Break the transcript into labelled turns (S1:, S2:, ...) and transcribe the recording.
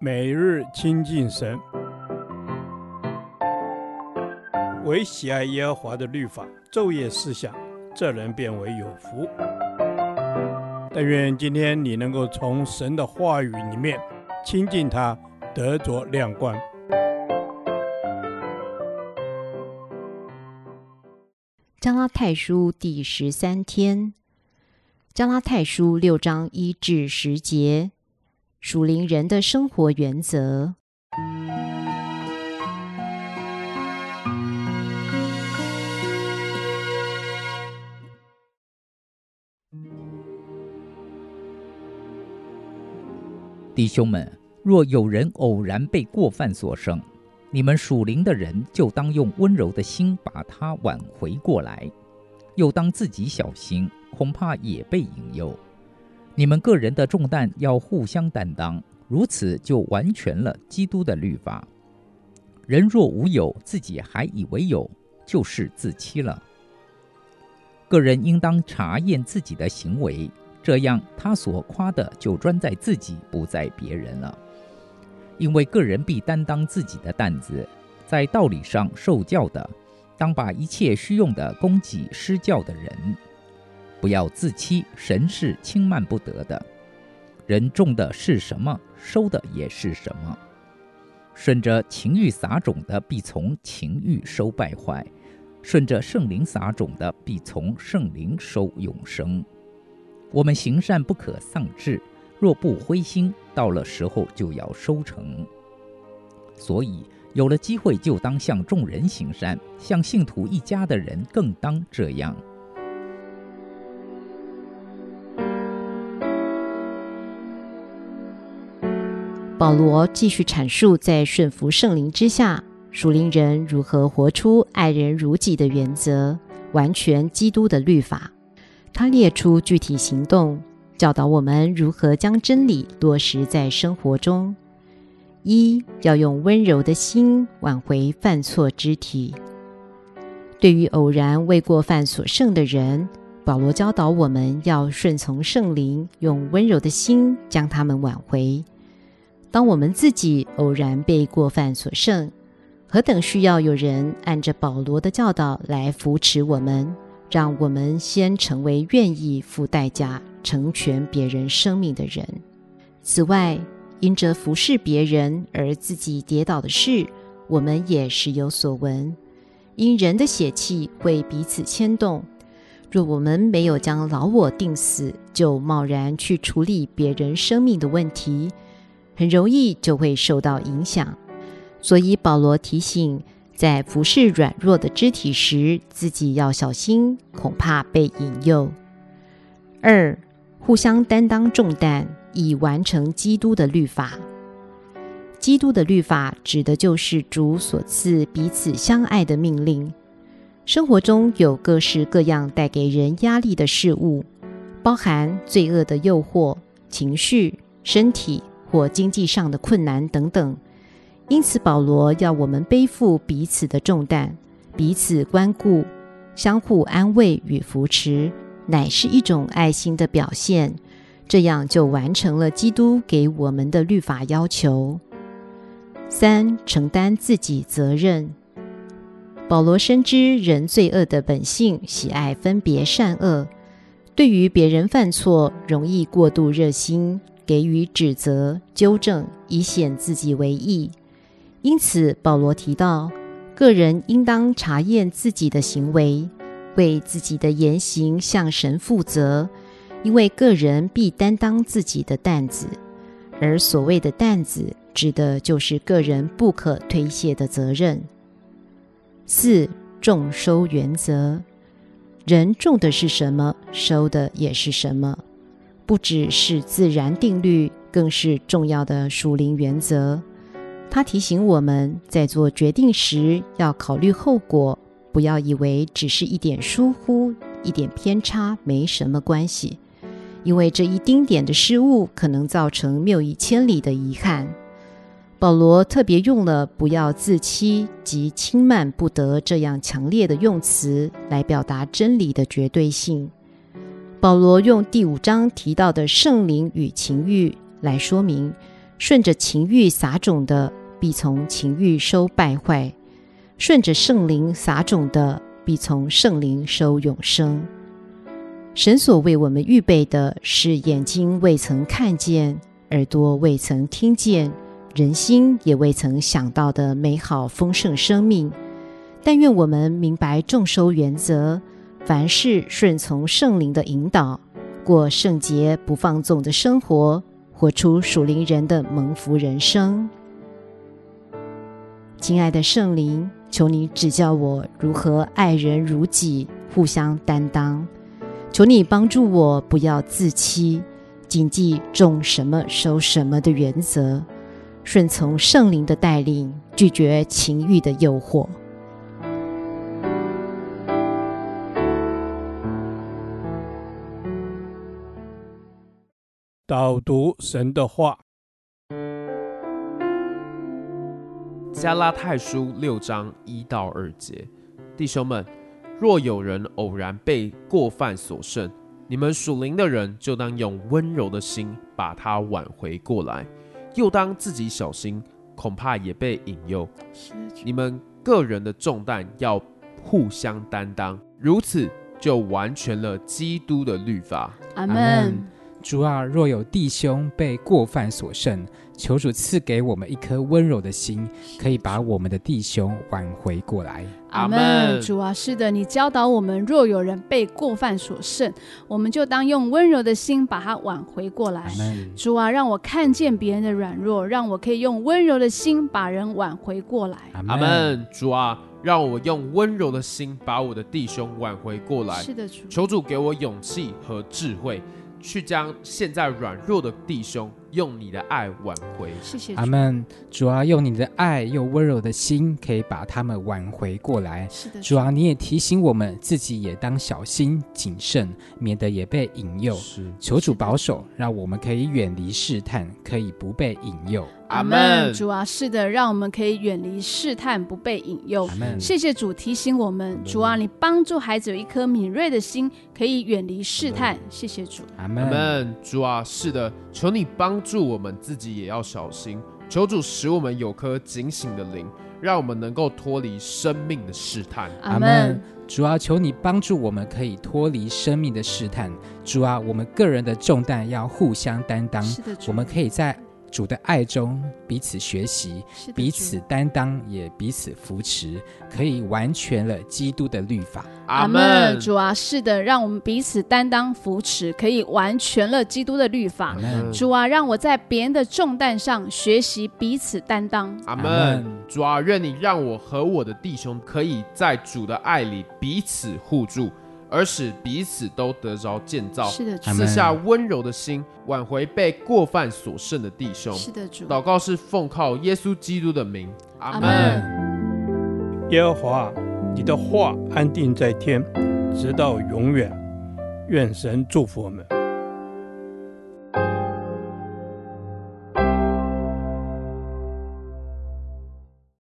S1: 每日亲近神，唯喜爱耶和华的律法，昼夜思想，这人便为有福。但愿今天你能够从神的话语里面亲近他，得着亮光。
S2: 加拉太书第十三天，加拉太书六章一至十节。属灵人的生活原则。
S3: 弟兄们，若有人偶然被过犯所胜，你们属灵的人就当用温柔的心把他挽回过来；又当自己小心，恐怕也被引诱。你们个人的重担要互相担当，如此就完全了基督的律法。人若无有，自己还以为有，就是自欺了。个人应当查验自己的行为，这样他所夸的就专在自己，不在别人了。因为个人必担当自己的担子，在道理上受教的，当把一切需用的供给施教的人。不要自欺，神是轻慢不得的。人种的是什么，收的也是什么。顺着情欲撒种的，必从情欲收败坏；顺着圣灵撒种的，必从圣灵收永生。我们行善不可丧志，若不灰心，到了时候就要收成。所以有了机会，就当向众人行善，向信徒一家的人更当这样。
S2: 保罗继续阐述，在顺服圣灵之下，属灵人如何活出爱人如己的原则，完全基督的律法。他列出具体行动，教导我们如何将真理落实在生活中。一要用温柔的心挽回犯错肢体。对于偶然未过犯所剩的人，保罗教导我们要顺从圣灵，用温柔的心将他们挽回。当我们自己偶然被过犯所胜，何等需要有人按着保罗的教导来扶持我们，让我们先成为愿意付代价成全别人生命的人。此外，因着服侍别人而自己跌倒的事，我们也时有所闻。因人的血气会彼此牵动，若我们没有将老我定死，就贸然去处理别人生命的问题。很容易就会受到影响，所以保罗提醒，在服侍软弱的肢体时，自己要小心，恐怕被引诱。二，互相担当重担，以完成基督的律法。基督的律法指的就是主所赐彼此相爱的命令。生活中有各式各样带给人压力的事物，包含罪恶的诱惑、情绪、身体。或经济上的困难等等，因此保罗要我们背负彼此的重担，彼此关顾，相互安慰与扶持，乃是一种爱心的表现。这样就完成了基督给我们的律法要求。三、承担自己责任。保罗深知人罪恶的本性，喜爱分别善恶，对于别人犯错，容易过度热心。给予指责、纠正，以显自己为义。因此，保罗提到，个人应当查验自己的行为，为自己的言行向神负责，因为个人必担当自己的担子。而所谓的担子，指的就是个人不可推卸的责任。四、重收原则，人种的是什么，收的也是什么。不只是自然定律，更是重要的属灵原则。他提醒我们在做决定时要考虑后果，不要以为只是一点疏忽、一点偏差没什么关系，因为这一丁点的失误可能造成谬以千里的遗憾。保罗特别用了“不要自欺”及“轻慢不得”这样强烈的用词来表达真理的绝对性。保罗用第五章提到的圣灵与情欲来说明，顺着情欲撒种的，必从情欲收败坏；顺着圣灵撒种的，必从圣灵收永生。神所为我们预备的是眼睛未曾看见，耳朵未曾听见，人心也未曾想到的美好丰盛生命。但愿我们明白众收原则，凡事顺从圣灵的引导，过圣洁不放纵的生活，活出属灵人的蒙福人生。亲爱的圣灵，求你指教我如何爱人如己，互相担当。求你帮助我，不要自欺，谨记种什么收什么的原则，顺从圣灵的带领，拒绝情欲的诱惑。
S1: 导读神的话，
S4: 加拉太书六章一到二节，弟兄们。若有人偶然被过犯所胜，你们属灵的人就当用温柔的心把他挽回过来，又当自己小心，恐怕也被引诱。你们个人的重担要互相担当，如此就完全了基督的律法。
S5: 阿门。主啊，若有弟兄被过犯所胜，求主赐给我们一颗温柔的心，可以把我们的弟兄挽回过来。
S6: 阿门。主啊，是的，你教导我们，若有人被过犯所胜，我们就当用温柔的心把他挽回过来。主啊，让我看见别人的软弱，让我可以用温柔的心把人挽回过来。
S4: 阿门。主啊，让我用温柔的心把我的弟兄挽回过来。
S6: 是的，主。
S4: 求主给我勇气和智慧。去将现在软弱的弟兄用你的爱挽回。
S6: 谢谢
S5: 阿门。主啊，用你的爱又温柔的心，可以把他们挽回过来。
S6: 是的，
S5: 主啊，你也提醒我们自己也当小心谨慎，免得也被引诱。
S4: 是，
S5: 求主保守，让我们可以远离试探，可以不被引诱。
S6: 阿门，主啊，是的，让我们可以远离试探，不被引诱。
S5: 阿门。
S6: 谢谢主提醒我们，主啊，你帮助孩子有一颗敏锐的心，可以远离试探。谢谢主。
S5: 阿门。
S4: 阿门。主啊，是的，求你帮助我们自己也要小心。求主使我们有颗警醒的灵，让我们能够脱离生命的试探。
S5: 阿门。主啊，求你帮助我们可以脱离生命的试探。主啊，我们个人的重担要互相担当。
S6: 是的，主。
S5: 我们可以在。主的爱中彼此学习，彼此担当，也彼此扶持，可以完全了基督的律法。
S6: 阿门。主啊，是的，让我们彼此担当扶持，可以完全了基督的律法。主啊，让我在别人的重担上学习彼此担当。
S4: 阿门。主啊，愿你让我和我的弟兄可以在主的爱里彼此互助。而使彼此都得着建造，
S6: 是的，
S4: 赐下温柔的心，挽回被过犯所剩的弟兄。
S6: 是的，主。
S4: 祷告是奉靠耶稣基督的名，阿门。
S1: 耶和华，你的话安定在天，直到永远。愿神祝福我们。